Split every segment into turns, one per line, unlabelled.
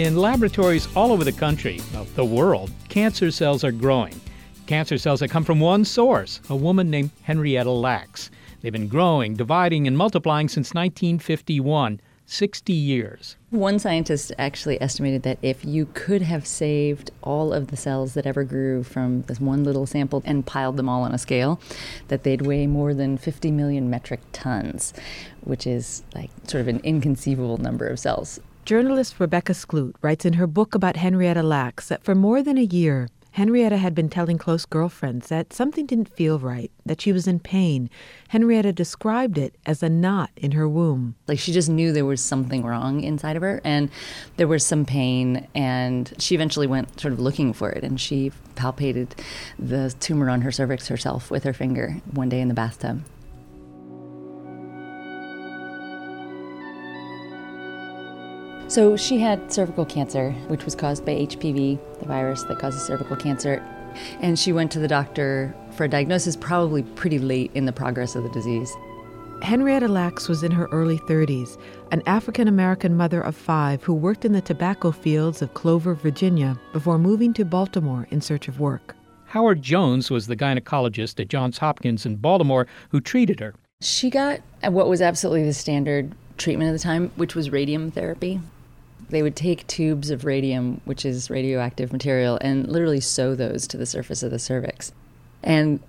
In laboratories all over the country, well, the world, cancer cells are growing. Cancer cells that come from one source, a woman named Henrietta Lacks. They've been growing, dividing, and multiplying since 1951, 60 years.
One scientist actually estimated that if you could have saved all of the cells that ever grew from this one little sample and piled them all on a scale, that they'd weigh more than 50 million metric tons, which is like sort of an inconceivable number of cells.
Journalist Rebecca Skloot writes in her book about Henrietta Lacks that for more than a year, Henrietta had been telling close girlfriends that something didn't feel right, that she was in pain. Henrietta described it as a knot in her womb.
Like she just knew there was something wrong inside of her and there was some pain and she eventually went sort of looking for it and she palpated the tumor on her cervix herself with her finger one day in the bathtub. So she had cervical cancer, which was caused by HPV, the virus that causes cervical cancer. And she went to the doctor for a diagnosis probably pretty late in the progress of the disease.
Henrietta Lacks was in her early 30s, an African American mother of five who worked in the tobacco fields of Clover, Virginia, before moving to Baltimore in search of work.
Howard Jones was the gynecologist at Johns Hopkins in Baltimore who treated her.
She got what was absolutely the standard treatment at the time, which was radium therapy. They would take tubes of radium, which is radioactive material, and literally sew those to the surface of the cervix. And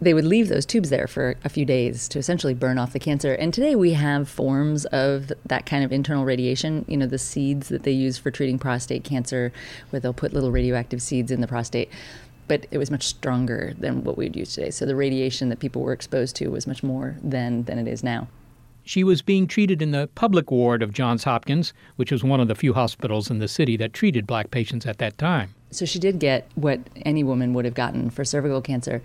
they would leave those tubes there for a few days to essentially burn off the cancer. And today we have forms of that kind of internal radiation, you know, the seeds that they use for treating prostate cancer, where they'll put little radioactive seeds in the prostate. But it was much stronger than what we'd use today. So the radiation that people were exposed to was much more then than it is now.
She was being treated in the public ward of Johns Hopkins, which was one of the few hospitals in the city that treated black patients at that time.
So she did get what any woman would have gotten for cervical cancer.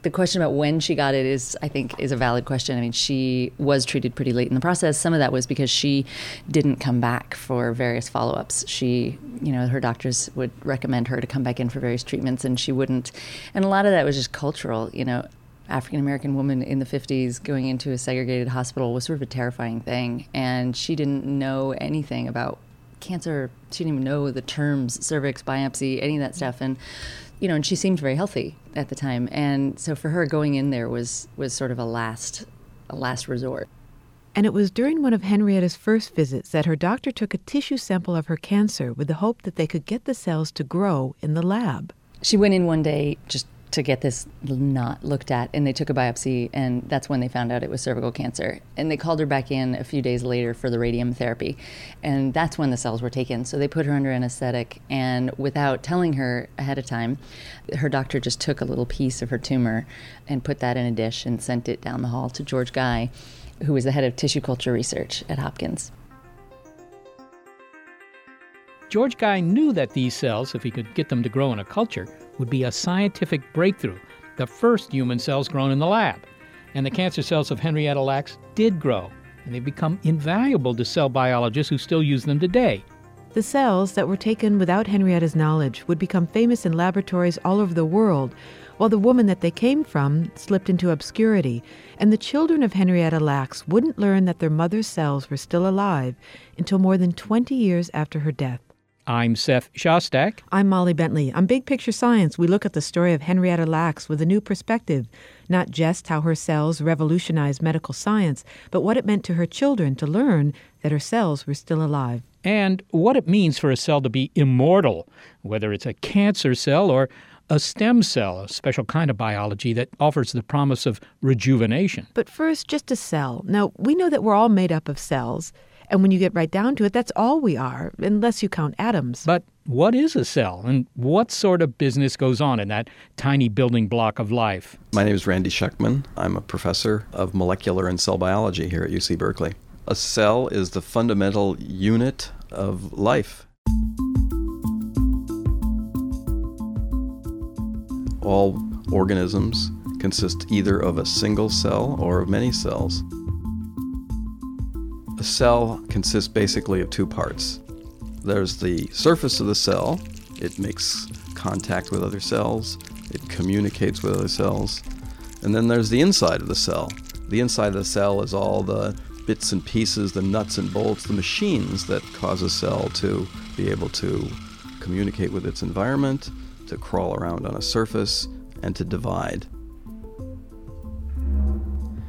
The question about when she got it is, I think, is a valid question. I mean, she was treated pretty late in the process. Some of that was because she didn't come back for various follow-ups. She, you know, her doctors would recommend her to come back in for various treatments, and she wouldn't. And a lot of that was just cultural. You know, African American woman in the 50s going into a segregated hospital was sort of a terrifying thing. And she didn't know anything about cancer. She didn't even know the terms cervix, biopsy, any of that stuff. And, you know, and she seemed very healthy at the time. And so for her, going in there was, was sort of a last, a last resort.
And it was during one of Henrietta's first visits that her doctor took a tissue sample of her cancer with the hope that they could get the cells to grow in the lab.
She went in one day just to get this knot looked at and they took a biopsy and that's when they found out it was cervical cancer. And they called her back in a few days later for the radium therapy. And that's when the cells were taken. So they put her under anesthetic and without telling her ahead of time her doctor just took a little piece of her tumor and put that in a dish and sent it down the hall to George Gey who was the head of tissue culture research at Hopkins.
George Gey knew that these cells, if he could get them to grow in a culture, would be a scientific breakthrough, the first human cells grown in the lab. And the cancer cells of Henrietta Lacks did grow, and they've become invaluable to cell biologists who still use them today.
The cells that were taken without Henrietta's knowledge would become famous in laboratories all over the world, while the woman that they came from slipped into obscurity, and the children of Henrietta Lacks wouldn't learn that their mother's cells were still alive until more than 20 years after her death.
I'm Seth Shostak.
I'm Molly Bentley. On Big Picture Science, we look at the story of Henrietta Lacks with a new perspective, not just how her cells revolutionized medical science, but what it meant to her children to learn that her cells were still alive.
And what it means for a cell to be immortal, whether it's a cancer cell or a stem cell, a special kind of biology that offers the promise of rejuvenation.
But first, just a cell. Now, we know that we're all made up of cells. And when you get right down to it, that's all we are, unless you count atoms.
But what is a cell, and what sort of business goes on in that tiny building block of life?
My name is Randy Schekman. I'm a professor of molecular and cell biology here at UC Berkeley. A cell is the fundamental unit of life. All organisms consist either of a single cell or of many cells. A cell consists basically of two parts. There's the surface of the cell, it makes contact with other cells, it communicates with other cells. And then there's the inside of the cell. The inside of the cell is all the bits and pieces, the nuts and bolts, the machines that cause a cell to be able to communicate with its environment, to crawl around on a surface, and to divide.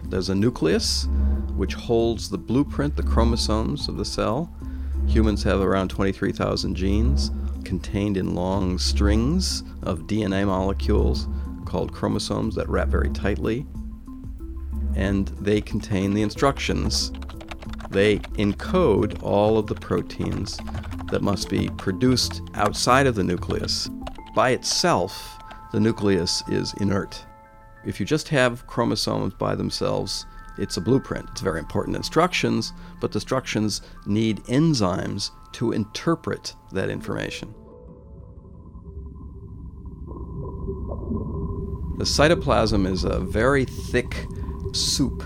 There's a nucleus, which holds the blueprint, the chromosomes of the cell. Humans have around 23,000 genes contained in long strings of DNA molecules called chromosomes that wrap very tightly. And they contain the instructions. They encode all of the proteins that must be produced outside of the nucleus. By itself, the nucleus is inert. If you just have chromosomes by themselves, it's a blueprint. It's very important instructions, but the instructions need enzymes to interpret that information. The cytoplasm is a very thick soup.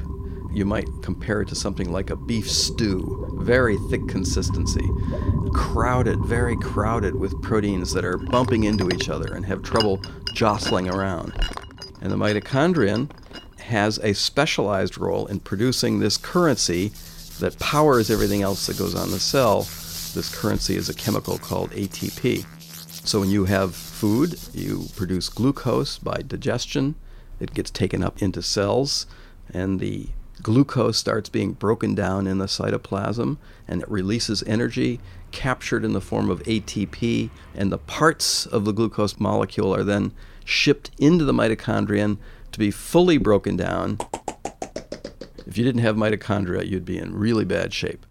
You might compare it to something like a beef stew, very thick consistency, crowded, very crowded with proteins that are bumping into each other and have trouble jostling around. And the mitochondrion has a specialized role in producing this currency that powers everything else that goes on the cell. This currency is a chemical called ATP. So when you have food, you produce glucose by digestion. It gets taken up into cells, and the glucose starts being broken down in the cytoplasm, and it releases energy captured in the form of ATP, and the parts of the glucose molecule are then shipped into the mitochondrion to be fully broken down. If you didn't have mitochondria, you'd be in really bad shape.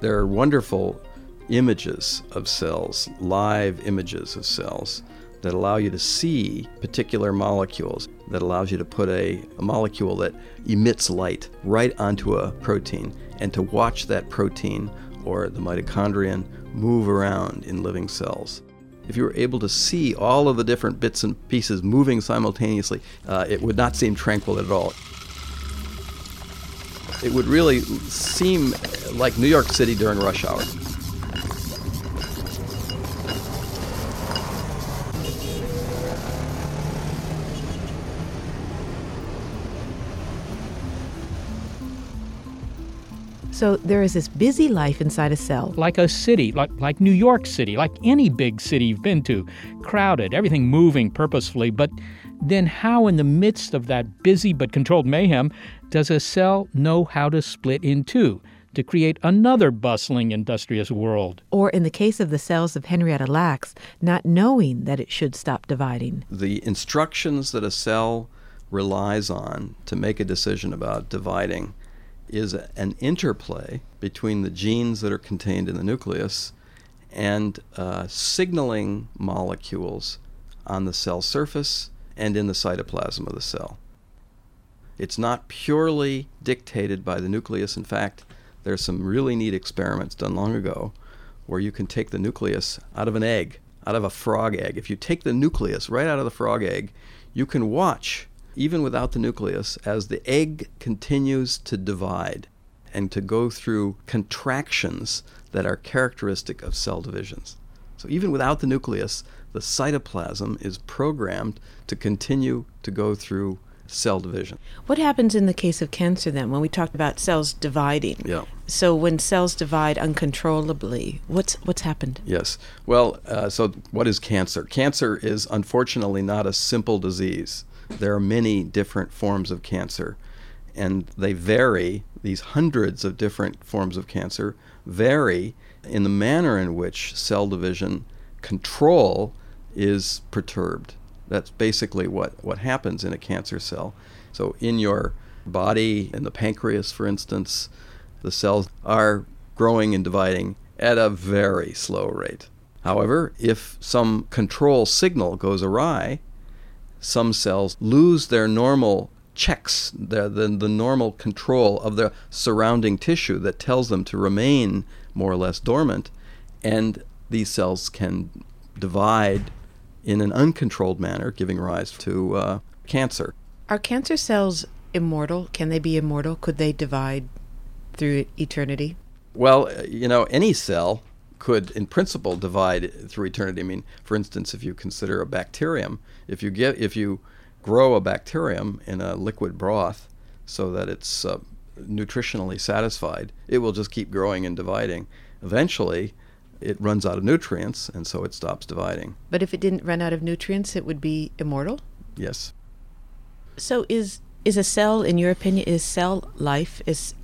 There are wonderful images of cells, live images of cells, that allow you to see particular molecules, that allows you to put a, a, molecule that emits light right onto a protein and to watch that protein or the mitochondrion move around in living cells if you were able to see all of the different bits and pieces moving simultaneously, uh, it would not seem tranquil at all. It would really seem like New York City during rush hour.
So there is this busy life inside a cell.
Like a city, like, like New York City, like any big city you've been to. Crowded, everything moving purposefully. But then, how in the midst of that busy but controlled mayhem does a cell know how to split in two? to create another bustling, industrious world.
Or in the case of the cells of Henrietta Lacks, not knowing that it should stop dividing.
The instructions that a cell relies on to make a decision about dividing is an interplay between the genes that are contained in the nucleus and uh, signaling molecules on the cell surface and in the cytoplasm of the cell. It's not purely dictated by the nucleus. In fact, there's some really neat experiments done long ago where you can take the nucleus out of an egg, out of a frog egg. If you take the nucleus right out of the frog egg, you can watch even without the nucleus, as the egg continues to divide and to go through contractions that are characteristic of cell divisions. So even without the nucleus, the cytoplasm is programmed to continue to go through cell division.
What happens in the case of cancer then when we talked about cells dividing?
Yeah.
So when cells divide uncontrollably, what's what's happened?
Yes. Well, uh, so what is cancer? Cancer is unfortunately not a simple disease. There are many different forms of cancer, and they vary. These hundreds of different forms of cancer vary in the manner in which cell division control is perturbed. That's basically what, what happens in a cancer cell. So, in your body, in the pancreas, for instance, the cells are growing and dividing at a very slow rate. However, if some control signal goes awry, some cells lose their normal checks, the, the, the normal control of the surrounding tissue that tells them to remain more or less dormant, and these cells can divide in an uncontrolled manner, giving rise to uh, cancer.
Are cancer cells immortal? Can they be immortal? Could they divide through eternity?
Well, uh, you know, any cell could, in principle, divide through eternity. I mean, for instance, if you consider a bacterium, if you get if you grow a bacterium in a liquid broth so that it's uh, nutritionally satisfied, it will just keep growing and dividing. Eventually, it runs out of nutrients, and so it stops dividing.
But if it didn't run out of nutrients, it would be immortal?
Yes.
So is is a cell, in your opinion, is cell life? Is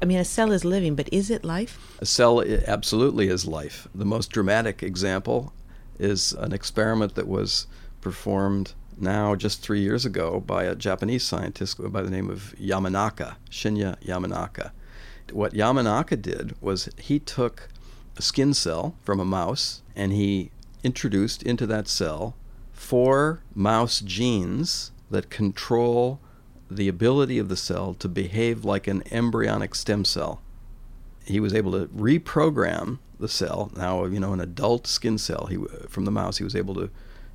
I mean, a cell is living, but is it life?
A cell absolutely is life. The most dramatic example is an experiment that was performed now just three years ago by a Japanese scientist by the name of Yamanaka, Shinya Yamanaka. What Yamanaka did was he took a skin cell from a mouse and he introduced into that cell four mouse genes that control the ability of the cell to behave like an embryonic stem cell. He was able to reprogram the cell. Now, you know, an adult skin cell he, from the mouse, he was able to,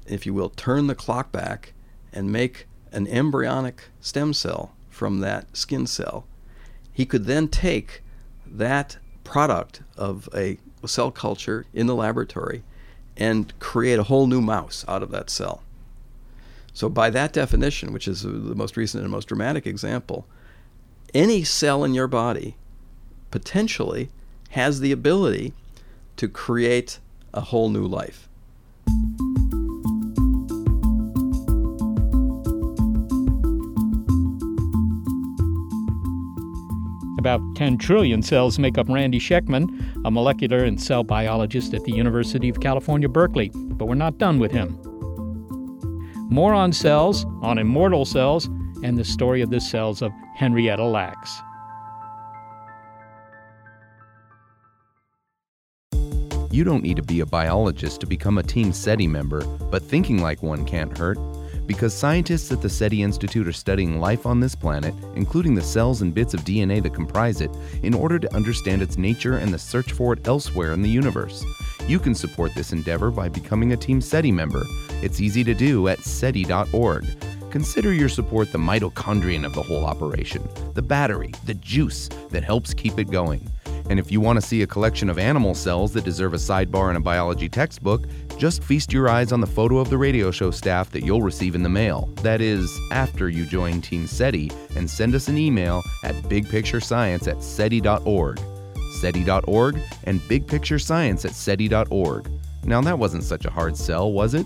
if you will, turn the clock back and make an embryonic stem cell from that skin cell. He could then take that product of a cell culture in the laboratory and create a whole new mouse out of that cell. So, by that definition, which is the most recent and most dramatic example, any cell in your body potentially has the ability to create a whole new life.
About 10 trillion cells make up Randy Schekman, a molecular and cell biologist at the University of California, Berkeley. But we're not done with him. More on cells, on immortal cells, and the story of the cells of Henrietta Lacks.
You don't need to be a biologist to become a Team SETI member, but thinking like one can't hurt. Because scientists at the SETI Institute are studying life on this planet, including the cells and bits of DNA that comprise it, in order to understand its nature and the search for it elsewhere in the universe. You can support this endeavor by becoming a Team SETI member. It's easy to do at SETI.org. Consider your support the mitochondrion of the whole operation, the battery, the juice that helps keep it going. And if you want to see a collection of animal cells that deserve a sidebar in a biology textbook, just feast your eyes on the photo of the radio show staff that you'll receive in the mail. That is, after you join Team SETI and send us an email at bigpicturescience at SETI.org. SETI.org and bigpicturescience at SETI.org. Now, that wasn't such a hard sell, was it?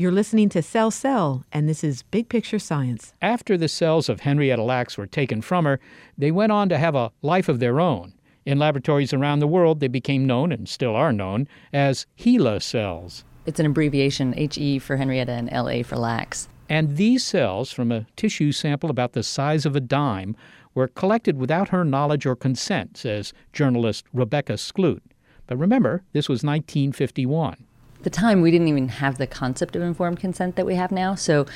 You're listening to Cell Cell, and this is Big Picture Science.
After the cells of Henrietta Lacks were taken from her, they went on to have a life of their own. In laboratories around the world, they became known, and still are known, as HeLa cells.
It's an abbreviation, HE for Henrietta and LA for Lacks.
And these cells, from a tissue sample about the size of a dime, were collected without her knowledge or consent, says journalist Rebecca Skloot. But remember, this was 1951
the time we didn't even have the concept of informed consent that we have now so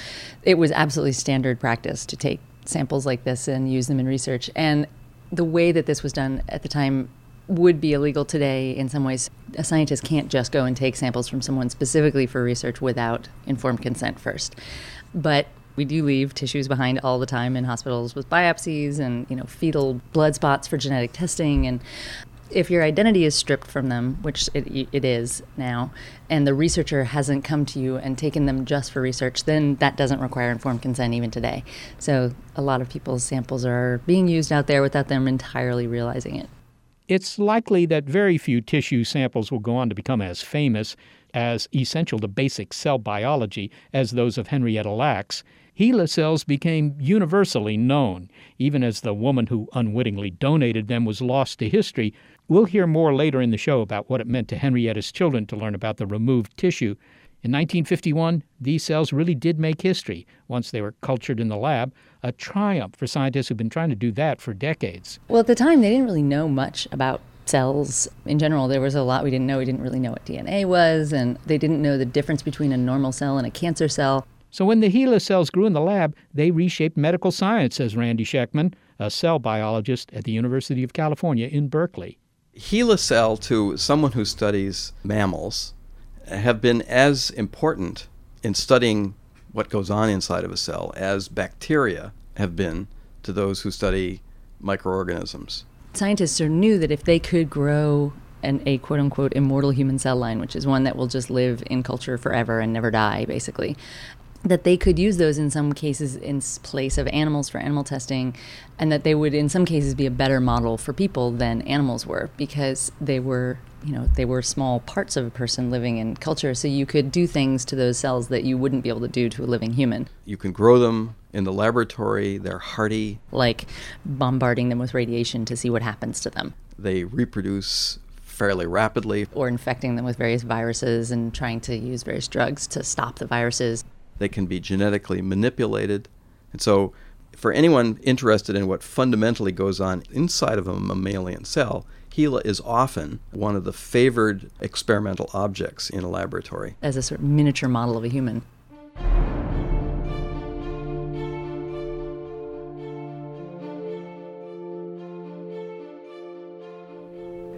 it was absolutely standard practice to take samples like this and use them in research and the way that this was done at the time would be illegal today in some ways. A scientist can't just go and take samples from someone specifically for research without informed consent first. But we do leave tissues behind all the time in hospitals with biopsies and you know fetal blood spots for genetic testing and if your identity is stripped from them, which it, it is now, and the researcher hasn't come to you and taken them just for research, then that doesn't require informed consent even today. So a lot of people's samples are being used out there without them entirely realizing it.
It's likely that very few tissue samples will go on to become as famous, as essential to basic cell biology as those of Henrietta Lacks. HeLa cells became universally known, even as the woman who unwittingly donated them was lost to history. We'll hear more later in the show about what it meant to Henrietta's children to learn about the removed tissue. In 1951, these cells really did make history once they were cultured in the lab, a triumph for scientists who've been trying to do that for decades.
Well, at the time, they didn't really know much about cells in general. There was a lot we didn't know. We didn't really know what DNA was, and they didn't know the difference between a normal cell and a cancer cell.
So when the HeLa cells grew in the lab, they reshaped medical science, says Randy Schekman, a cell biologist at the University of California in Berkeley.
HeLa cell to someone who studies mammals have been as important in studying what goes on inside of a cell as bacteria have been to those who study microorganisms.
Scientists are knew that if they could grow an, a quote unquote immortal human cell line, which is one that will just live in culture forever and never die, basically, that they could use those in some cases in place of animals for animal testing, and that they would, in some cases, be a better model for people than animals were because they were, you know, they were small parts of a person living in culture. So you could do things to those cells that you wouldn't be able to do to a living human.
You can grow them in the laboratory, they're hardy.
Like bombarding them with radiation to see what happens to them.
They reproduce fairly rapidly.
Or infecting them with various viruses and trying to use various drugs to stop the viruses.
They can be genetically manipulated. And so, for anyone interested in what fundamentally goes on inside of a mammalian cell, HeLa is often one of the favored experimental objects in a laboratory.
As a sort of miniature model of a human.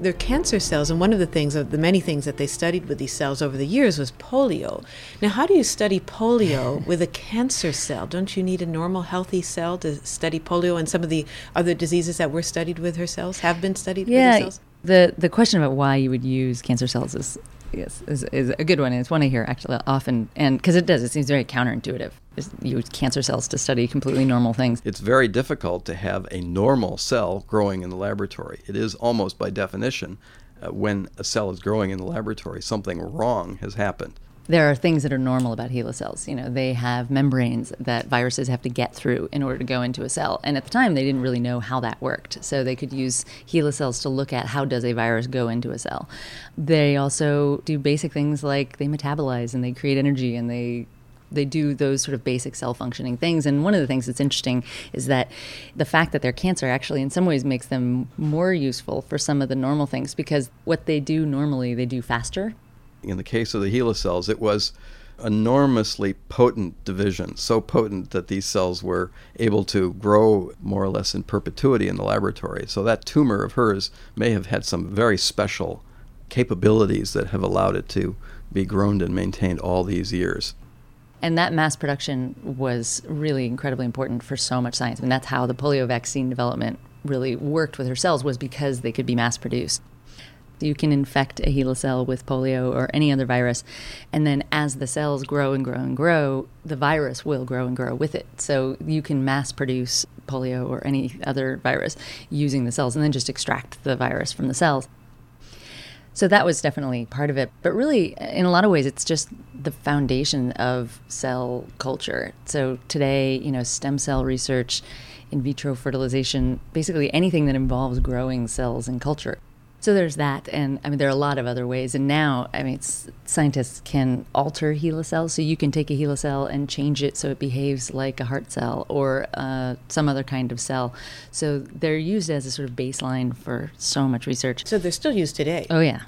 They're cancer cells, and one of the things, of the many things that they studied with these cells over the years was polio. Now, how do you study polio with a cancer cell? Don't you need a normal, healthy cell to study polio and some of the other diseases that were studied with her cells, have been studied
yeah,
with her cells?
The, the question about why you would use cancer cells is yes, is, is a good one. It's one I hear actually often, and because it does, it seems very counterintuitive. You use cancer cells to study completely normal things.
It's very difficult to have a normal cell growing in the laboratory. It is almost by definition, uh, when a cell is growing in the laboratory, something wrong has happened
there are things that are normal about HeLa cells. You know, they have membranes that viruses have to get through in order to go into a cell. And at the time, they didn't really know how that worked. So they could use HeLa cells to look at how does a virus go into a cell. They also do basic things like they metabolize and they create energy and they they do those sort of basic cell functioning things. And one of the things that's interesting is that the fact that they're cancer actually, in some ways, makes them more useful for some of the normal things because what they do normally, they do faster
in the case of the HeLa cells, it was enormously potent division, so potent that these cells were able to grow more or less in perpetuity in the laboratory. So that tumor of hers may have had some very special capabilities that have allowed it to be grown and maintained all these years.
And that mass production was really incredibly important for so much science. I mean, that's how the polio vaccine development really worked with her cells was because they could be mass produced. You can infect a HeLa cell with polio or any other virus, and then as the cells grow and grow and grow, the virus will grow and grow with it. So you can mass produce polio or any other virus using the cells and then just extract the virus from the cells. So that was definitely part of it. But really, in a lot of ways, it's just the foundation of cell culture. So today, you know, stem cell research, in vitro fertilization, basically anything that involves growing cells in culture So there's that, and I mean there are a lot of other ways. And now, I mean, scientists can alter HeLa cells, so you can take a HeLa cell and change it so it behaves like a heart cell or uh, some other kind of cell. So they're used as a sort of baseline for so much research.
So they're still used today.
Oh yeah.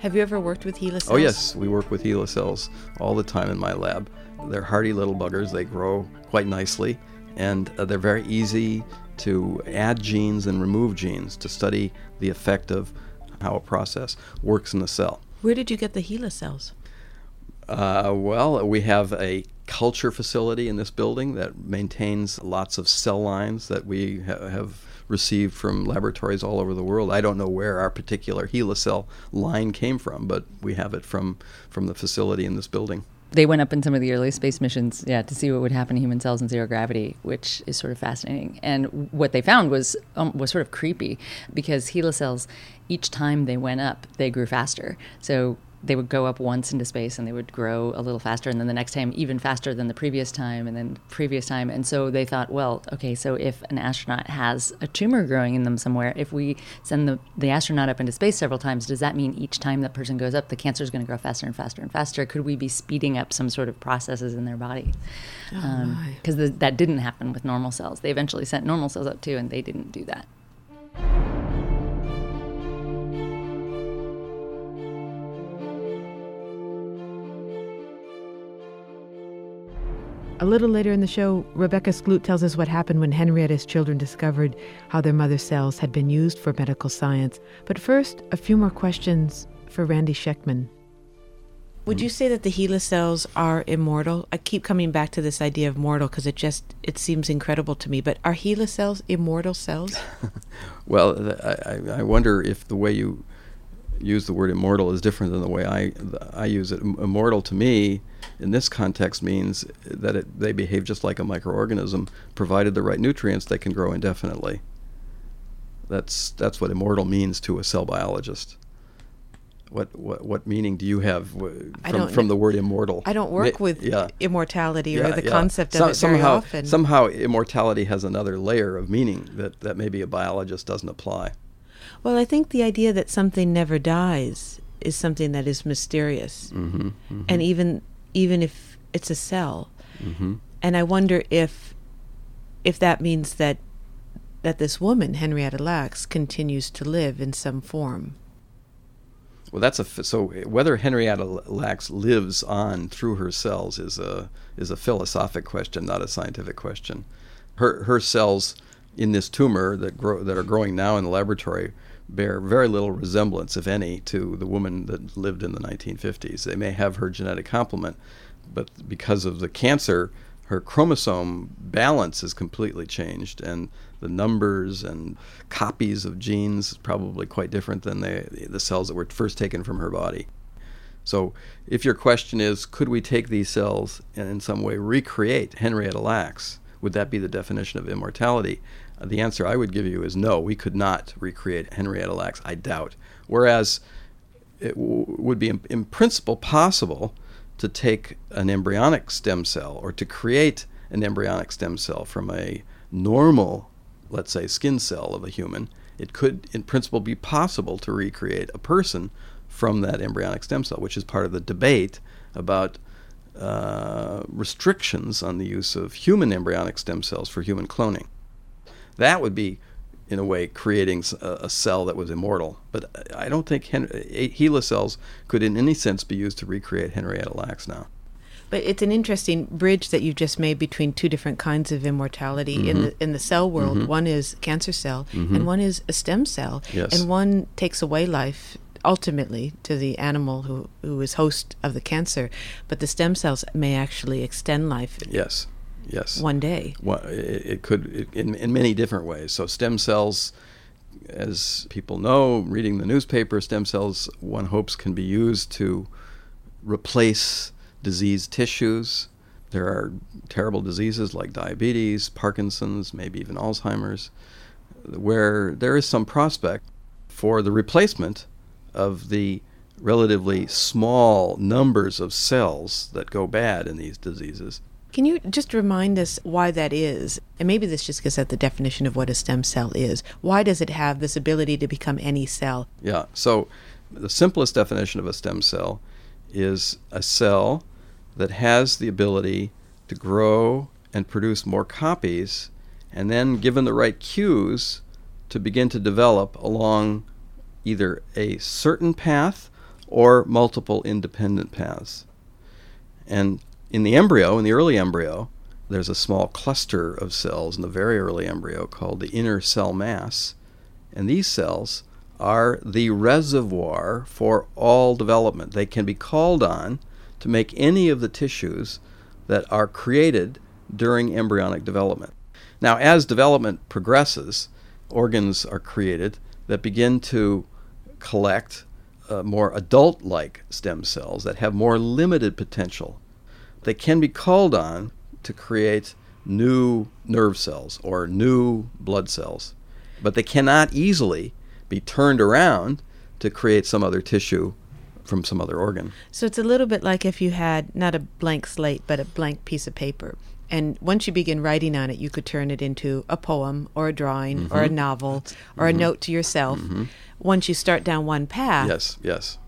Have you ever worked with HeLa cells?
Oh yes, we work with HeLa cells all the time in my lab. They're hardy little buggers. They grow quite nicely, and uh, they're very easy to add genes and remove genes to study the effect of how a process works in the cell.
Where did you get the HeLa cells?
Uh, well, we have a culture facility in this building that maintains lots of cell lines that we ha- have received from laboratories all over the world. I don't know where our particular HeLa cell line came from, but we have it from, from the facility in this building
they went up in some of the early space missions, yeah, to see what would happen to human cells in zero gravity, which is sort of fascinating. And what they found was um, was sort of creepy because HeLa cells, each time they went up, they grew faster. So they would go up once into space and they would grow a little faster and then the next time even faster than the previous time and then previous time. And so they thought well okay so if an astronaut has a tumor growing in them somewhere if we send the, the astronaut up into space several times does that mean each time that person goes up the cancer is going to grow faster and faster and faster? Could we be speeding up some sort of processes in their body? Because oh um, that didn't happen with normal cells. They eventually sent normal cells up too and they didn't do that
A little later in the show, Rebecca Skloot tells us what happened when Henrietta's children discovered how their mother's cells had been used for medical science. But first, a few more questions for Randy Schekman. Would you say that the HeLa cells are immortal? I keep coming back to this idea of mortal because it just it seems incredible to me. But are HeLa cells immortal cells?
well, I, I wonder if the way you use the word immortal is different than the way I I use it. Immortal to me, in this context, means that it, they behave just like a microorganism. Provided the right nutrients, they can grow indefinitely. That's that's what immortal means to a cell biologist. What what, what meaning do you have from, from the word immortal?
I don't work with yeah. immortality or yeah, the yeah. concept of so, it very
somehow,
often.
Somehow, immortality has another layer of meaning that, that maybe a biologist doesn't apply.
Well, I think the idea that something never dies is something that is mysterious, mm-hmm, mm-hmm. and even even if it's a cell, mm-hmm. and I wonder if if that means that that this woman Henrietta Lacks continues to live in some form.
Well, that's a so whether Henrietta Lacks lives on through her cells is a is a philosophic question, not a scientific question. Her her cells in this tumor that grow that are growing now in the laboratory bear very little resemblance, if any, to the woman that lived in the 1950s. They may have her genetic complement, but because of the cancer, her chromosome balance is completely changed, and the numbers and copies of genes is probably quite different than the the cells that were first taken from her body. So, if your question is, could we take these cells and in some way recreate Henrietta Lacks? Would that be the definition of immortality? The answer I would give you is no, we could not recreate Henrietta Lacks, I doubt. Whereas it w- would be, in, in, principle, possible to take an embryonic stem cell or to create an embryonic stem cell from a normal, let's say, skin cell of a human. It could, in principle, be possible to recreate a person from that embryonic stem cell, which is part of the debate about uh, restrictions on the use of human embryonic stem cells for human cloning. That would be, in a way, creating a, a cell that was immortal. But I don't think Hen- HeLa cells could, in any sense, be used to recreate Henrietta Lacks now.
But it's an interesting bridge that you've just made between two different kinds of immortality mm-hmm. in the in the cell world. Mm-hmm. One is cancer cell, mm-hmm. and one is a stem cell.
Yes.
And one takes away life ultimately to the animal who who is host of the cancer, but the stem cells may actually extend life.
Yes. Yes.
One day.
Well, it, it could it, in in many different ways. So stem cells, as people know, reading the newspaper, stem cells one hopes can be used to replace diseased tissues. There are terrible diseases like diabetes, Parkinson's, maybe even Alzheimer's, where there is some prospect for the replacement of the relatively small numbers of cells that go bad in these diseases
Can you just remind us why that is? And maybe this just gets at the definition of what a stem cell is. Why does it have this ability to become any cell?
Yeah. So the simplest definition of a stem cell is a cell that has the ability to grow and produce more copies, and then, given the right cues, to begin to develop along either a certain path or multiple independent paths. And in the embryo, in the early embryo, there's a small cluster of cells in the very early embryo called the inner cell mass. And these cells are the reservoir for all development. They can be called on to make any of the tissues that are created during embryonic development. Now, as development progresses, organs are created that begin to collect uh, more adult like stem cells that have more limited potential they can be called on to create new nerve cells or new blood cells, but they cannot easily be turned around to create some other tissue from some other organ.
So it's a little bit like if you had not a blank slate, but a blank piece of paper. And once you begin writing on it, you could turn it into a poem or a drawing mm-hmm. or a mm-hmm. novel or mm-hmm. a note to yourself. Mm-hmm. Once you start down one path,
yes, yes,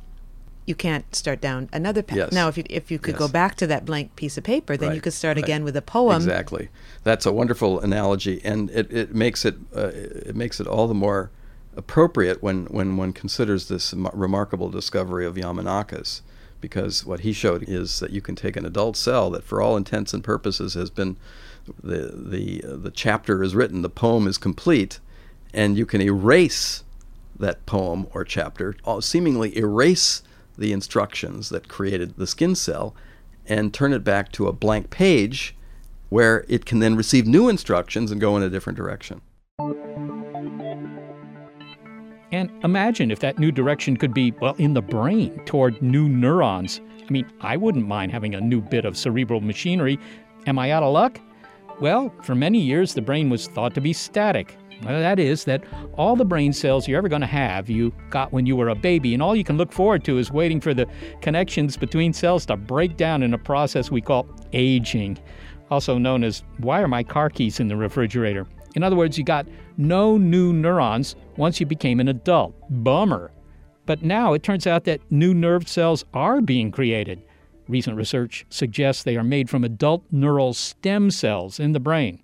you can't start down another path.
Yes.
Now, if you, if you could
yes.
go back to that blank piece of paper, then
right.
you could start
right.
again with a poem.
Exactly. That's a wonderful analogy, and it, it makes it uh, it makes it all the more appropriate when, when one considers this remarkable discovery of Yamanaka's, because what he showed is that you can take an adult cell that, for all intents and purposes, has been the the uh, the chapter is written, the poem is complete, and you can erase that poem or chapter, seemingly erase the instructions that created the skin cell and turn it back to a blank page where it can then receive new instructions and go in a different direction.
And imagine if that new direction could be, well, in the brain toward new neurons. I mean, I wouldn't mind having a new bit of cerebral machinery. Am I out of luck? Well, for many years, the brain was thought to be static. Well, that is that all the brain cells you're ever going to have, you got when you were a baby, and all you can look forward to is waiting for the connections between cells to break down in a process we call aging, also known as why are my car keys in the refrigerator? In other words, you got no new neurons once you became an adult. Bummer. But now it turns out that new nerve cells are being created. Recent research suggests they are made from adult neural stem cells in the brain.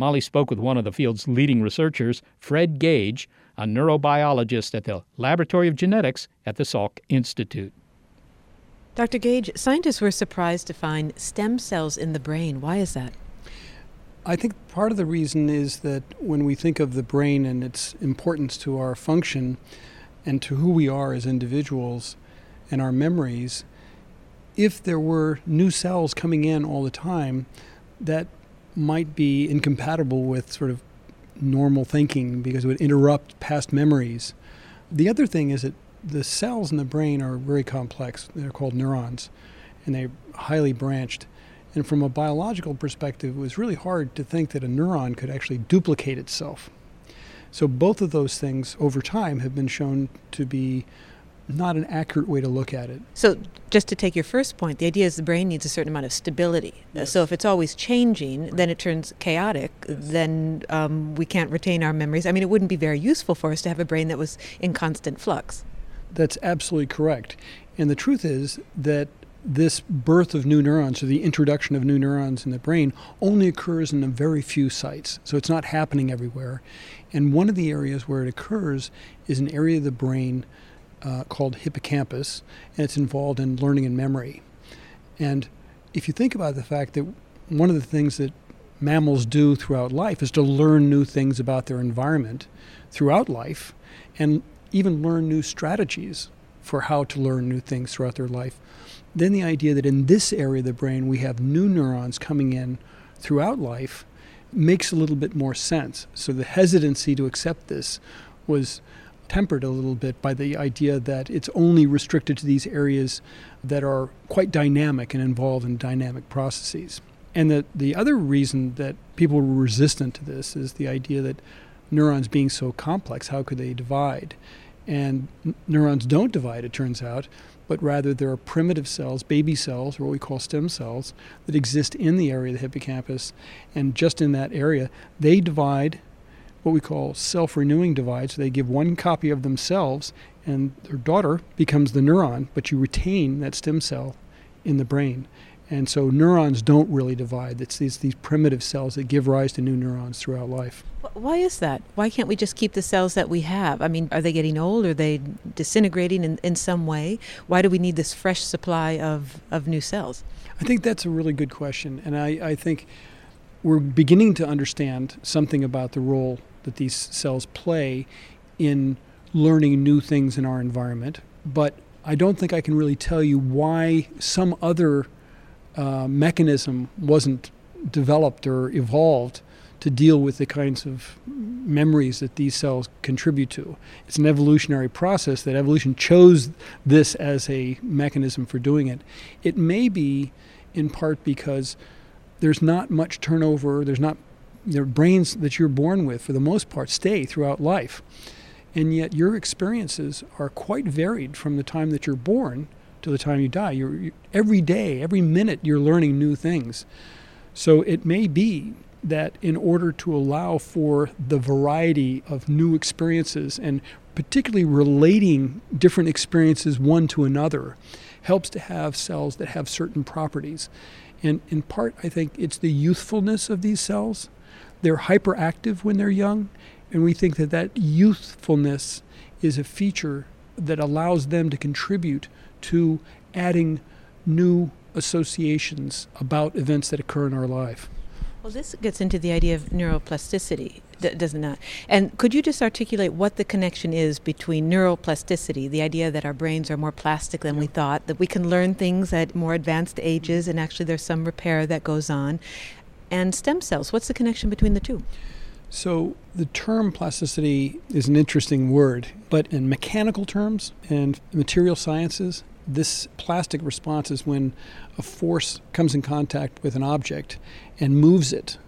Molly spoke with one of the field's leading researchers, Fred Gage, a neurobiologist at the Laboratory of Genetics at the Salk Institute.
Dr. Gage, scientists were surprised to find stem cells in the brain. Why is that?
I think part of the reason is that when we think of the brain and its importance to our function and to who we are as individuals and our memories, if there were new cells coming in all the time, that might be incompatible with sort of normal thinking because it would interrupt past memories. The other thing is that the cells in the brain are very complex. They're called neurons, and they're highly branched. And from a biological perspective, it was really hard to think that a neuron could actually duplicate itself. So both of those things over time have been shown to be not an accurate way to look at it.
So, just to take your first point, the idea is the brain needs a certain amount of stability. Yes. So, if it's always changing, then it turns chaotic. Yes. Then um, we can't retain our memories. I mean, it wouldn't be very useful for us to have a brain that was in constant flux.
That's absolutely correct. And the truth is that this birth of new neurons or the introduction of new neurons in the brain only occurs in a very few sites. So it's not happening everywhere. And one of the areas where it occurs is an area of the brain uh, called hippocampus, and it's involved in learning and memory. And if you think about the fact that one of the things that mammals do throughout life is to learn new things about their environment throughout life and even learn new strategies for how to learn new things throughout their life. Then the idea that in this area of the brain we have new neurons coming in throughout life makes a little bit more sense. So the hesitancy to accept this was tempered a little bit by the idea that it's only restricted to these areas that are quite dynamic and involved in dynamic processes. And that the other reason that people were resistant to this is the idea that neurons being so complex, how could they divide? And n- neurons don't divide, it turns out, but rather there are primitive cells, baby cells, or what we call stem cells, that exist in the area of the hippocampus. And just in that area, they divide what we call self renewing divides. They give one copy of themselves, and their daughter becomes the neuron, but you retain that stem cell in the brain. And so neurons don't really divide. It's these, these primitive cells that give rise to new neurons throughout life.
Why is that? Why can't we just keep the cells that we have? I mean, are they getting old? Are they disintegrating in, in some way? Why do we need this fresh supply of, of new cells?
I think that's a really good question. And I, I think we're beginning to understand something about the role that these cells play in learning new things in our environment. But I don't think I can really tell you why some other uh, mechanism wasn't developed or evolved to deal with the kinds of memories that these cells contribute to. It's an evolutionary process that evolution chose this as a mechanism for doing it. It may be in part because there's not much turnover, there's not the brains that you're born with for the most part stay throughout life. And yet your experiences are quite varied from the time that you're born to the time you die. You're, you, every day, every minute, you're learning new things. So it may be that in order to allow for the variety of new experiences and particularly relating different experiences one to another helps to have cells that have certain properties. And in part, I think it's the youthfulness of these cells. They're hyperactive when they're young, and we think that that youthfulness is a feature that allows them to contribute to adding new associations about events that occur in our life.
Well, this gets into the idea of neuroplasticity, does it not? And could you just articulate what the connection is between neuroplasticity, the idea that our brains are more plastic than we thought, that we can learn things at more advanced ages, and actually there's some repair that goes on, and stem cells? What's the connection between the two?
So, the term plasticity is an interesting word, but in mechanical terms and material sciences, this plastic response is when a force comes in contact with an object and moves it,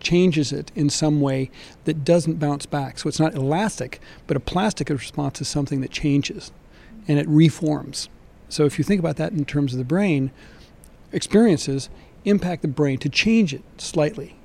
changes it in some way that doesn't bounce back. So it's not elastic, but a plastic response is something that changes and it reforms. So if you think about that in terms of the brain, experiences impact the brain to change it slightly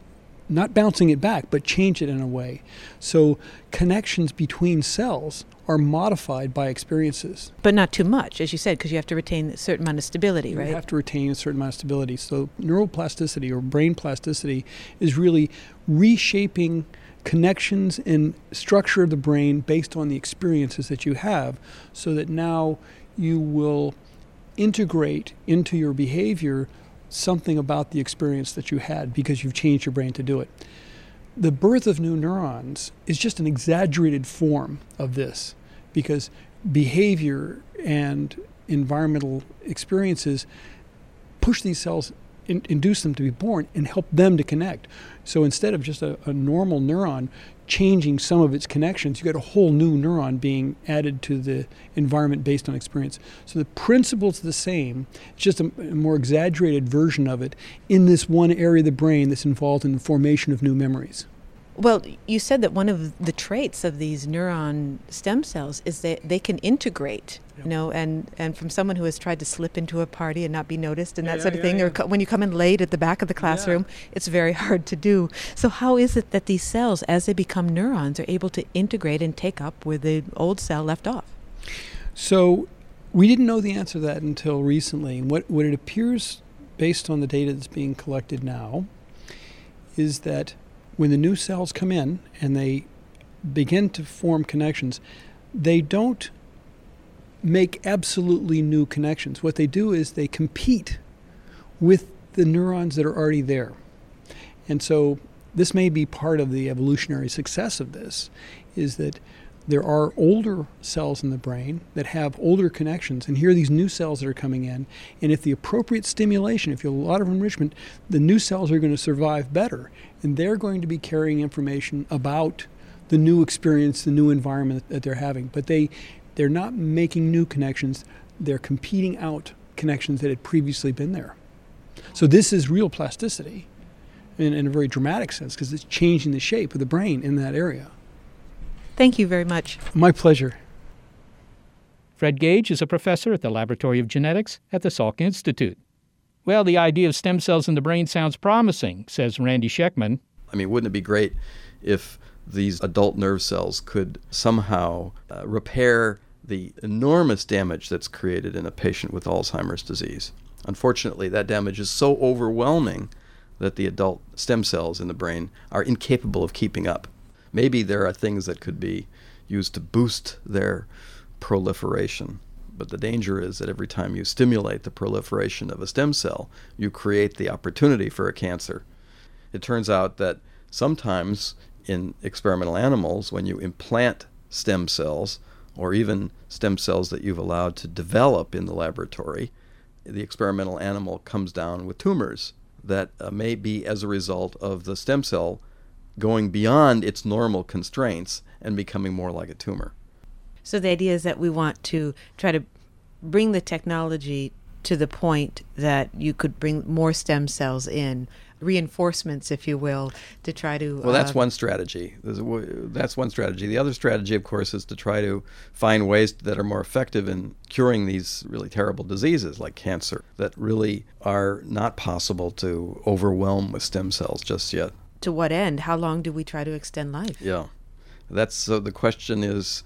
not bouncing it back, but change it in a way. So connections between cells are modified by experiences.
But not too much, as you said, because you have to retain a certain amount of stability,
you
right?
You have to retain a certain amount of stability. So neuroplasticity or brain plasticity is really reshaping connections and structure of the brain based on the experiences that you have so that now you will integrate into your behavior something about the experience that you had because you've changed your brain to do it. The birth of new neurons is just an exaggerated form of this because behavior and environmental experiences push these cells, in, induce them to be born, and help them to connect. So instead of just a, a normal neuron, changing some of its connections. You got a whole new neuron being added to the environment based on experience. So the principle's the same. It's just a, a, more exaggerated version of it in this one area of the brain that's involved in the formation of new memories.
Well, you said that one of the traits of these neuron stem cells is that they can integrate, you know, and, and from someone who has tried to slip into a party and not be noticed and that
yeah,
sort of
yeah,
thing,
yeah.
or co- when you come in late at the back of the classroom, it's very hard to do. So, how is it that these cells, as they become neurons, are able to integrate and take up where the old cell left off?
So, we didn't know the answer to that until recently. And what, what it appears, based on the data that's being collected now, is that when the new cells come in and they begin to form connections, they don't make absolutely new connections. What they do is they compete with the neurons that are already there. And so this may be part of the evolutionary success of this is that there are older cells in the brain that have older connections, and here are these new cells that are coming in. And if the appropriate stimulation, if you have a lot of enrichment, the new cells are going to survive better, and they're going to be carrying information about the new experience, the new environment that they're having. But they, they're not making new connections; they're competing out connections that had previously been there. So this is real plasticity, in, in a very dramatic sense, because it's changing the shape of the brain in that area.
Thank you very much.
My pleasure.
Fred Gage is a professor at the Laboratory of Genetics at the Salk Institute. Well, the idea of stem cells in the brain sounds promising, says Randy Schekman.
I mean, wouldn't it be great if these adult nerve cells could somehow uh, repair the enormous damage that's created in a patient with Alzheimer's disease? Unfortunately, that damage is so overwhelming that the adult stem cells in the brain are incapable of keeping up. Maybe there are things that could be used to boost their proliferation. But the danger is that every time you stimulate the proliferation of a stem cell, you create the opportunity for a cancer. It turns out that sometimes in experimental animals, when you implant stem cells, or even stem cells that you've allowed to develop in the laboratory, the experimental animal comes down with tumors that uh, may be as a result of the stem cell going beyond its normal constraints and becoming more like a tumor.
So the idea is that we want to try to bring the technology to the point that you could bring more stem cells in reinforcements if you will to try to
well that's uh, one strategy. That's one strategy. The other strategy of course is to try to find ways that are more effective in curing these really terrible diseases like cancer that really are not possible to overwhelm with stem cells just yet.
To what end? How long do we try to extend life?
Yeah. That's so the question is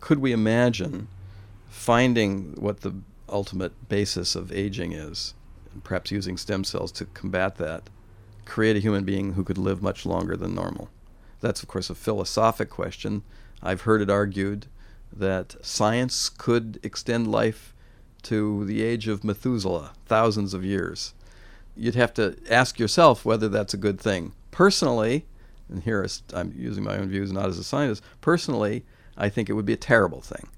could we imagine finding what the ultimate basis of aging is, and perhaps using stem cells to combat that, create a human being who could live much longer than normal? That's, of course, a philosophic question. I've heard it argued that science could extend life to the age of Methuselah, thousands of years. You'd have to ask yourself whether that's a good thing. Personally, and here I'm using my own views, not as a scientist, personally, I think it would be a terrible thing.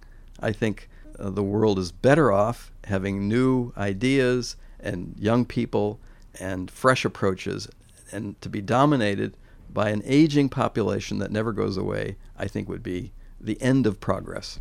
I think uh, the world is better off having new ideas and young people and fresh approaches and to be dominated by an aging population that never goes away, I think would be the end of progress.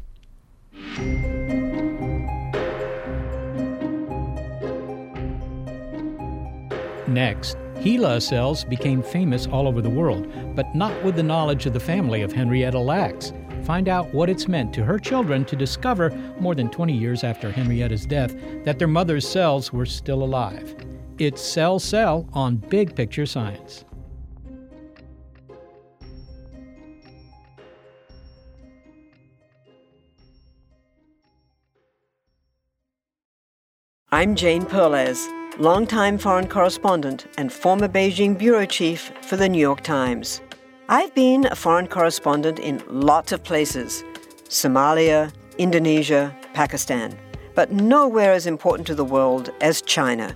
Next, HeLa cells became famous all over the world, but not with the knowledge of the family of Henrietta Lacks. Find out what it's meant to her children to discover, more than 20 years after Henrietta's death, that their mother's cells were still alive. It's Cell Cell on Big Picture Science.
I'm Jane Perlez, longtime foreign correspondent and former Beijing bureau chief for the New York Times. I've been a foreign correspondent in lots of places Somalia, Indonesia, Pakistan, but nowhere as important to the world as China.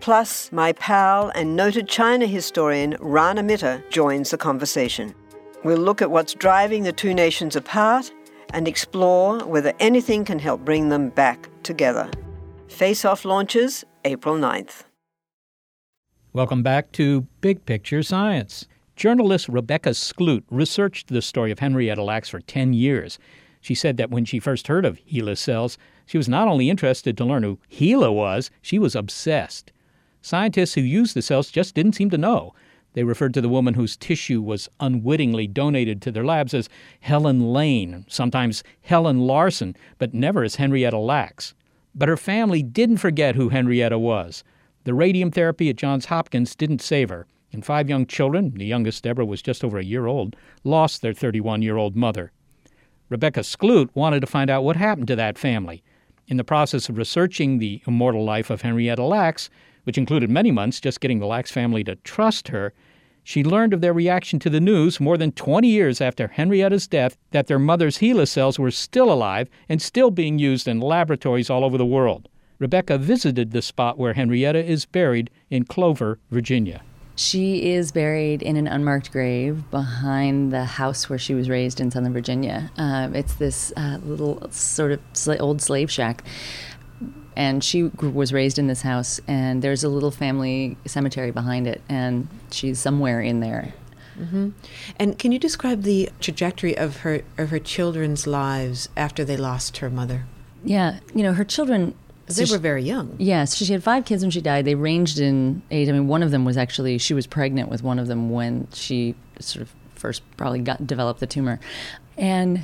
Plus, my pal and noted China historian Rana Mitter joins the conversation. We'll look at what's driving the two nations apart and explore whether anything can help bring them back together. Face Off launches April 9th.
Welcome back to Big Picture Science. Journalist Rebecca Skloot researched the story of Henrietta Lacks for 10 years. She said that when she first heard of HeLa cells, she was not only interested to learn who HeLa was, she was obsessed. Scientists who used the cells just didn't seem to know. They referred to the woman whose tissue was unwittingly donated to their labs as Helen Lane, sometimes Helen Larson, but never as Henrietta Lacks. But her family didn't forget who Henrietta was. The radium therapy at Johns Hopkins didn't save her, and five young children, the youngest, Deborah, was just over a year old, lost their 31 year old mother. Rebecca Skloot wanted to find out what happened to that family. In the process of researching the immortal life of Henrietta Lacks, which included many months just getting the Lacks family to trust her, she learned of their reaction to the news more than 20 years after Henrietta's death that their mother's HeLa cells were still alive and still being used in laboratories all over the world. Rebecca visited the spot where Henrietta is buried in Clover, Virginia.
She is buried in an unmarked grave behind the house where she was raised in Southern Virginia. Uh, it's this uh, little sort of old slave shack. And she was raised in this house. And there's a little family cemetery behind it, and she's somewhere in there.
Mm-hmm. And can you describe the trajectory of her of her children's lives after they lost her mother?
Yeah, you know, her children
they were very young.
Yes, she had five kids when she died. They ranged in age. I mean, one of them was actually she was pregnant with one of them when she sort of first probably got developed the tumor, and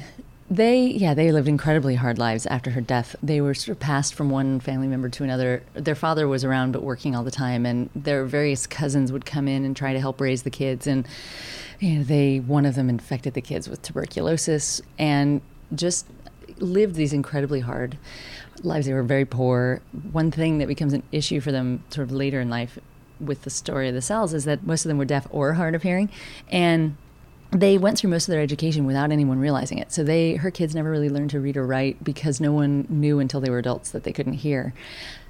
they yeah they lived incredibly hard lives after her death. They were sort of passed from one family member to another. Their father was around but working all the time, and their various cousins would come in and try to help raise the kids. And you know, they one of them infected the kids with tuberculosis and just lived these incredibly hard lives. They were very poor. One thing that becomes an issue for them sort of later in life with the story of the cells is that most of them were deaf or hard of hearing, and they went through most of their education without anyone realizing it. So they, her kids, never really learned to read or write because no one knew until they were adults that they couldn't hear.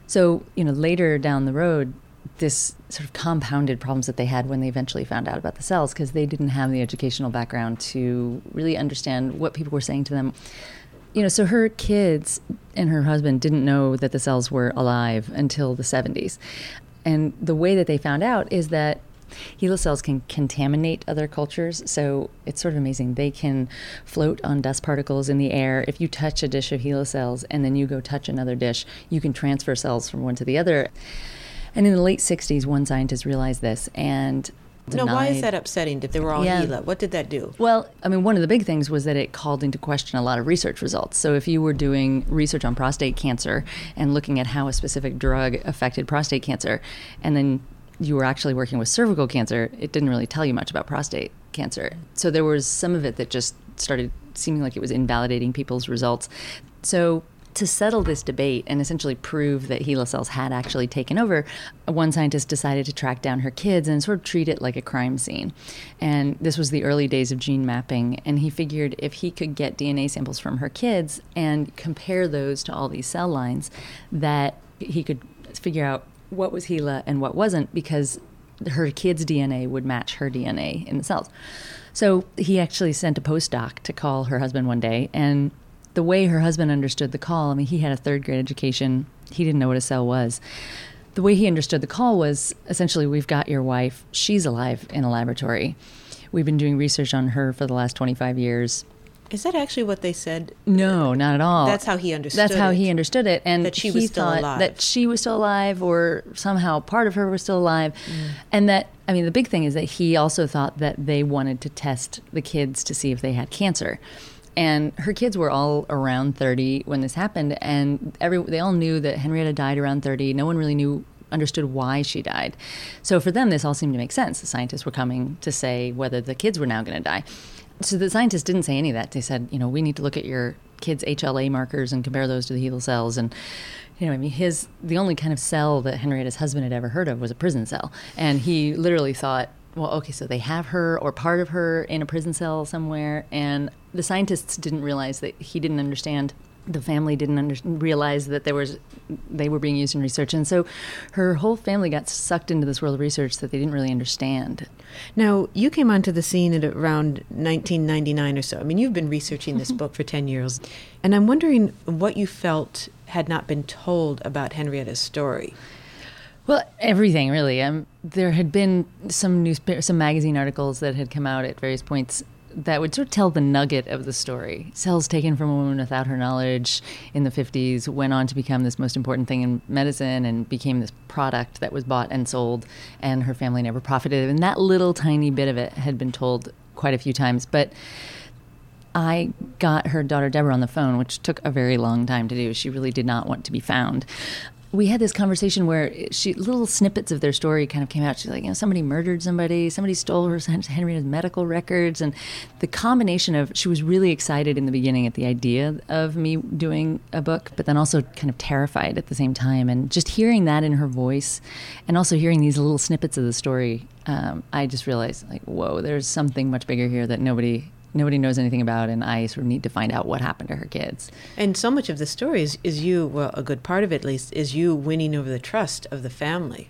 So you know, later down the road, this sort of compounded problems that they had when they eventually found out about the cells because they didn't have the educational background to really understand what people were saying to them you know, so her kids and her husband didn't know that the cells were alive until the 70s. And the way that they found out is that HeLa cells can contaminate other cultures. So it's sort of amazing. They can float on dust particles in the air. If you touch a dish of HeLa cells and then you go touch another dish, you can transfer cells from one to the other. And in the late 60s, one scientist realized this and
no, why is that upsetting if they were all yeah. HeLa? What did that do?
Well, I mean, one of the big things was that it called into question a lot of research results. So if you were doing research on prostate cancer and looking at how a specific drug affected prostate cancer, and then you were actually working with cervical cancer, it didn't really tell you much about prostate cancer. So there was some of it that just started seeming like it was invalidating people's results. So to settle this debate and essentially prove that HeLa cells had actually taken over, one scientist decided to track down her kids and sort of treat it like a crime scene. And this was the early days of gene mapping. And he figured if he could get DNA samples from her kids and compare those to all these cell lines, that he could figure out what was HeLa and what wasn't because her kids' DNA would match her DNA in the cells. So he actually sent a postdoc to call her husband one day and the way her husband understood the call, I mean, he had a third grade education. He didn't know what a cell was. The way he understood the call was essentially, we've got your wife. She's alive in a laboratory. We've been doing research on her for the last 25 years.
Is that actually what they said?
No, not at all.
That's how he understood.
That's how
it.
he understood it, and
that she was still alive.
That she was still alive, or somehow part of her was still alive, mm. and that I mean, the big thing is that he also thought that they wanted to test the kids to see if they had cancer and her kids were all around 30 when this happened and every they all knew that henrietta died around 30 no one really knew understood why she died so for them this all seemed to make sense the scientists were coming to say whether the kids were now going to die so the scientists didn't say any of that. They said you know we need to look at your kids hla markers and compare those to the HeLa cells. And you know, I mean, his the only kind of cell that Henrietta's husband had ever heard of was a prison cell, and he literally thought, well, okay, so they have her or part of her in a prison cell somewhere, and the scientists didn't realize that he didn't understand. The family didn't under- realize that there was they were being used in research, and so her whole family got sucked into this world of research that they didn't really understand.
Now, you came onto the scene at around 1999 or so. I mean, you've been researching this book for 10 years, and I'm wondering what you felt had not been told about Henrietta's story.
Well, everything really. Um, there had been some news, some magazine articles that had come out at various points that would sort of tell the nugget of the story. Cells taken from a woman without her knowledge in the 50s went on to become this most important thing in medicine and became this product that was bought and sold, and her family never profited. And that little tiny bit of it had been told quite a few times. But I got her daughter Deborah on the phone, which took a very long time to do. She really did not want to be found we had this conversation where she little snippets of their story kind of came out. She's like, you know, somebody murdered somebody, somebody stole her Henrietta's medical records, and the combination of she was really excited in the beginning at the idea of me doing a book, but then also kind of terrified at the same time. And just hearing that in her voice, and also hearing these little snippets of the story, um, I just realized like, whoa, there's something much bigger here that nobody nobody knows anything about, and I sort of need to find out what happened to her kids.
And so much of the story is, is you, well, a good part of it at least, is you winning over the trust of the family.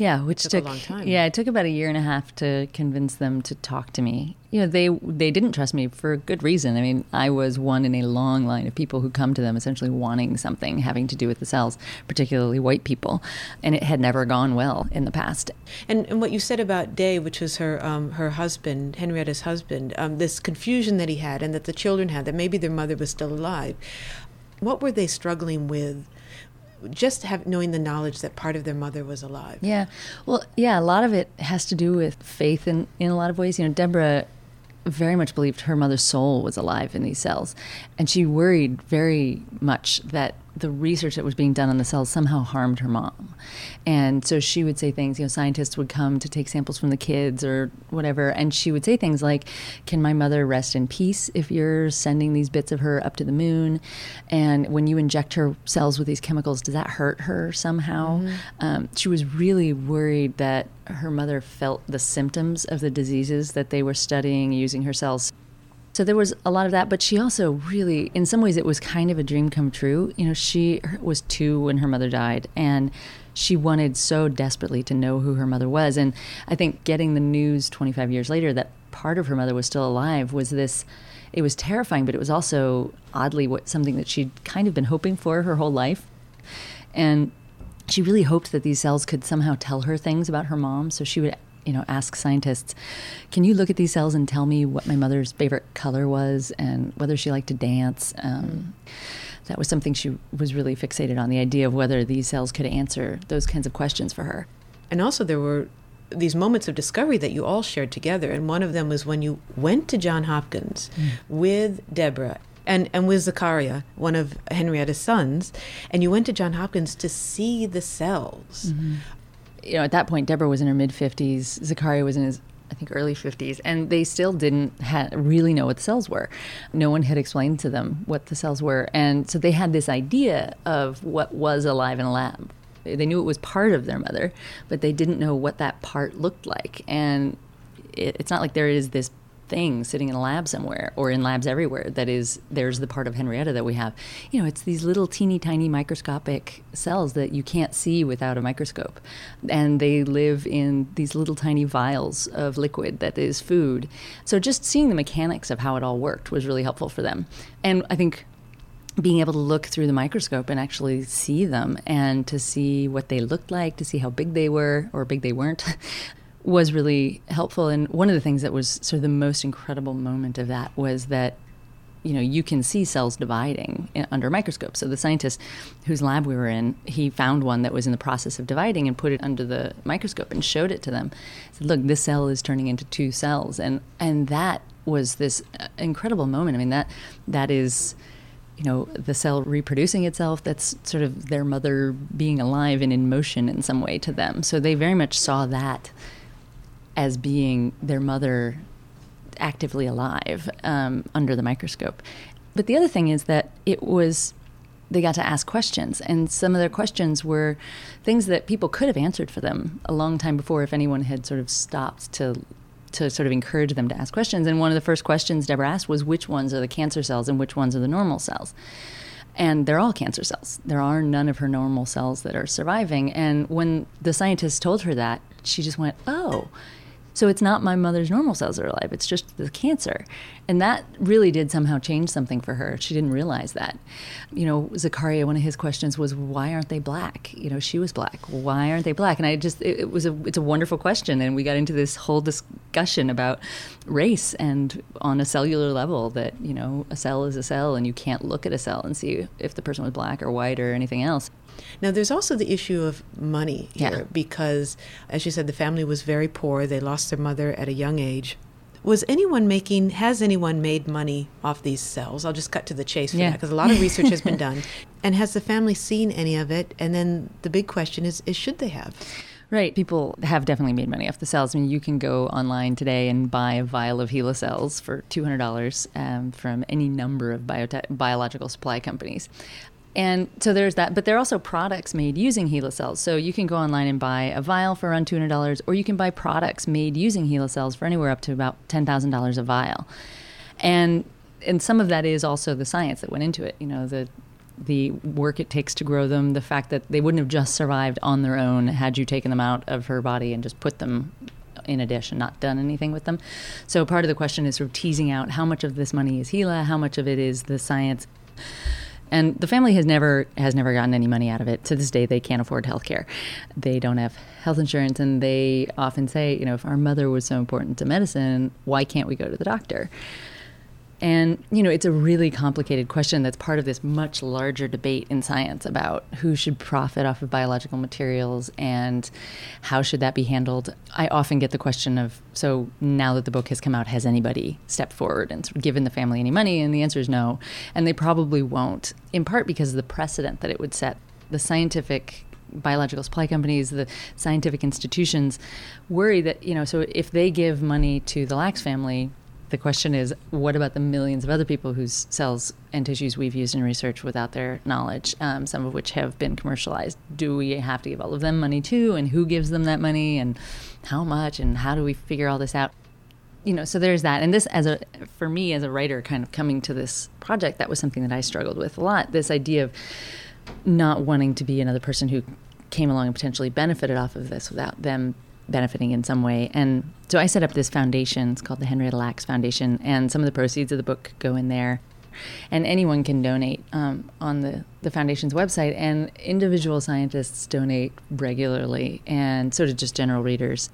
Yeah, which
took,
took,
a long time.
Yeah, it took about a year and a half to convince them to talk to me. You know, they they didn't trust me for a good reason. I mean, I was one in a long line of people who come to them essentially wanting something having to do with the cells, particularly white people, and it had never gone well in the past.
And, and what you said about Day, which was her um, her husband, Henrietta's husband, um, this confusion that he had and that the children had that maybe their mother was still alive. What were they struggling with? Just have knowing the knowledge that part of their mother was alive.
Yeah. Well, yeah, a lot of it has to do with faith in in a lot of ways. You know, Deborah very much believed her mother's soul was alive in these cells, and she worried very much that the research that was being done on the cells somehow harmed her mom. And so she would say things, you know, scientists would come to take samples from the kids or whatever, and she would say things like, Can my mother rest in peace if you're sending these bits of her up to the moon? And when you inject her cells with these chemicals, does that hurt her somehow? Mm-hmm. Um, she was really worried that her mother felt the symptoms of the diseases that they were studying using her cells. So there was a lot of that, but she also really, in some ways, it was kind of a dream come true. You know, she was two when her mother died, and she wanted so desperately to know who her mother was. And I think getting the news 25 years later that part of her mother was still alive was this. It was terrifying, but it was also oddly what something that she'd kind of been hoping for her whole life. And she really hoped that these cells could somehow tell her things about her mom. So she would you know, ask scientists, can you look at these cells and tell me what my mother's favorite color was and whether she liked to dance? Um, that was something she was really fixated on the idea of whether these cells could answer those kinds of questions for her.
And also, there were these moments of discovery that you all shared together. And one of them was when you went to John Hopkins mm. with Deborah and, and with Zachariah, one of Henrietta's sons, and you went to John Hopkins to see the cells. Mm-hmm
you know, at that point, Deborah was in her mid 50s, Zachariah was in his I think early 50s, and they still didn't ha- really know what the cells were. No one had explained to them what the cells were, and so they had this idea of what was alive in a lab. They knew it was part of their mother, but they didn't know what that part looked like. And it, it's not like there is this thing sitting in a lab somewhere or in labs everywhere that is there's the part of henrietta that we have. You know it's these little teeny tiny microscopic cells that you can't see without a microscope. And they live in these little tiny vials of liquid that is food. So just seeing the mechanics of how it all worked was really helpful for them. And i think being able to look through the microscope and actually see them and to see what they looked like, to see how big they were or big they weren't, was really helpful. And one of the things that was sort of the most incredible moment of that was that you know you can see cells dividing under a microscope. So the scientist whose lab we were in he found one that was in the process of dividing and put it under the microscope and showed it to them. He said look this cell is turning into two cells. And and that was this uh, incredible moment. I mean that that is you know the cell reproducing itself. That's sort of their mother being alive and in motion in some way to them. So they very much saw that as being their mother actively alive um, under the microscope. But the other thing is that it was they got to ask questions, and some of their questions were things that people could have answered for them a long time before if anyone had sort of stopped to to sort of encourage them to ask questions. And one of the first questions Deborah asked was which ones are the cancer cells and which ones are the normal cells. And they're all cancer cells. There are none of her normal cells that are surviving. And when the scientists told her that, she just went, "Oh, so it's not my mother's normal cells that are alive, it's just the cancer. And that really did somehow change something for her. She didn't realize that. You know, Zachariah, one of his questions was, why aren't they black? You know, she was black. Why aren't they black? And I just, it, it was a, it's a wonderful question. And we got into this whole discussion about race and on a cellular level that, you know, a cell is a cell and you can't look at a cell and see if the person was black or white or anything else.
Now, there's also the issue of money here yeah. because, as you said, the family was very poor. They lost their mother at a young age. Was anyone making, has anyone made money off these cells? I'll just cut to the chase for yeah. that because a lot of research has been done. And has the family seen any of it? And then the big question is, is should they have?
Right. People have definitely made money off the cells. I mean, you can go online today and buy a vial of HeLa cells for $200 um, from any number of biological supply companies. And so there's that, but there are also products made using HeLa cells. So you can go online and buy a vial for around $200, or you can buy products made using HeLa cells for anywhere up to about $10,000 a vial. And and some of that is also the science that went into it. You know, the the work it takes to grow them, the fact that they wouldn't have just survived on their own had you taken them out of her body and just put them in a dish and not done anything with them. So part of the question is sort of teasing out how much of this money is HeLa, how much of it is the science. And the family has never has never gotten any money out of it. To this day, they can't afford health care. They don't have health insurance, and they often say, you know, if our mother was so important to medicine, why can't we go to the doctor? And, you know, it's a really complicated question that's part of this much larger debate in science about who should profit off of biological materials and how should that be handled. I often get the question of so now that the book has come out, has anybody stepped forward and given the family any money? And the answer is no. And they probably won't, in part because of the precedent that it would set. The scientific biological supply companies, the scientific institutions worry that, you know, so if they give money to the Lacks family, the question is, what about the millions of other people whose cells and tissues we've used in research without their knowledge, um, some of which have been commercialized? Do we have to give all of them money too? And who gives them that money? And how much? And how do we figure all this out? You know, so there's that. And this, as a for me as a writer, kind of coming to this project, that was something that I struggled with a lot. This idea of not wanting to be another person who came along and potentially benefited off of this without them benefiting in some way. And so I set up this foundation. It's called the Henrietta Lacks Foundation, and some of the proceeds of the book go in there. And anyone can donate um, on the, the foundation's website, and individual scientists donate regularly, and so do just general readers.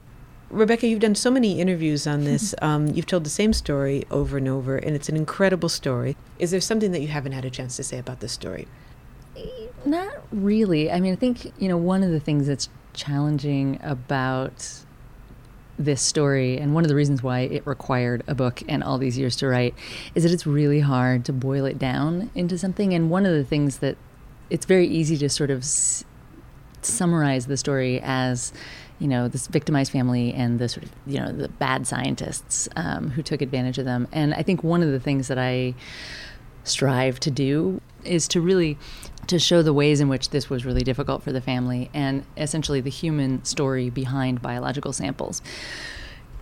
Rebecca, you've done so many interviews on this. Um, you've told the same story over and over, and it's an incredible story. Is there something that you haven't had a chance to say about this story?
Not really. I mean, I think, you know, one of the things that's challenging about this story, and one of the reasons why it required a book and all these years to write, is that it's really hard to boil it down into something. And one of the things that it's very easy to sort of s- summarize the story as, you know, this victimized family and the sort of, you know, the bad scientists um, who took advantage of them. And I think one of the things that I strive to do is to really to show the ways in which this was really difficult for the family and essentially the human story behind biological samples.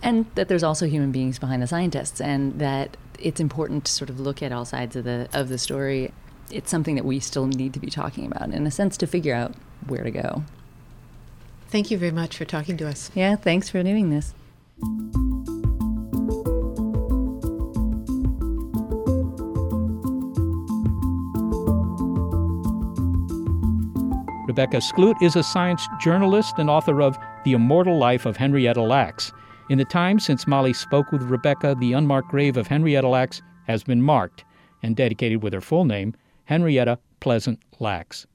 And that there's also human beings behind the scientists and that it's important to sort of look at all sides of the of the story. It's something that we still need to be talking about in a sense to figure out where to go.
Thank you very much for talking to us.
Yeah, thanks for doing this.
Rebecca Skloot is a science journalist and author of The Immortal Life of Henrietta Lacks. In the time since Molly spoke with Rebecca, the unmarked grave of Henrietta Lacks has been marked and dedicated with her full name, Henrietta Pleasant Lacks.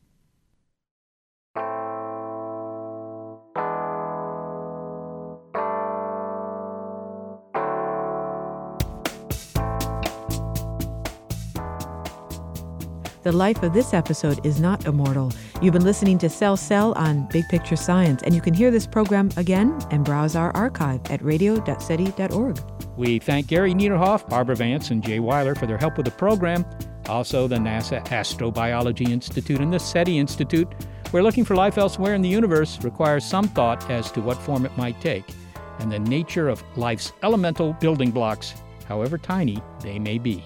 The life of this episode is not immortal. You've been listening to Cell Cell on Big Picture Science, and you can hear this program again and browse our archive at radio.seti.org.
We thank Gary Niederhoff, Barbara Vance, and Jay Weiler for their help with the program. Also, the NASA Astrobiology Institute and the SETI Institute, We're looking for life elsewhere in the universe requires some thought as to what form it might take, and the nature of life's elemental building blocks, however tiny they may be.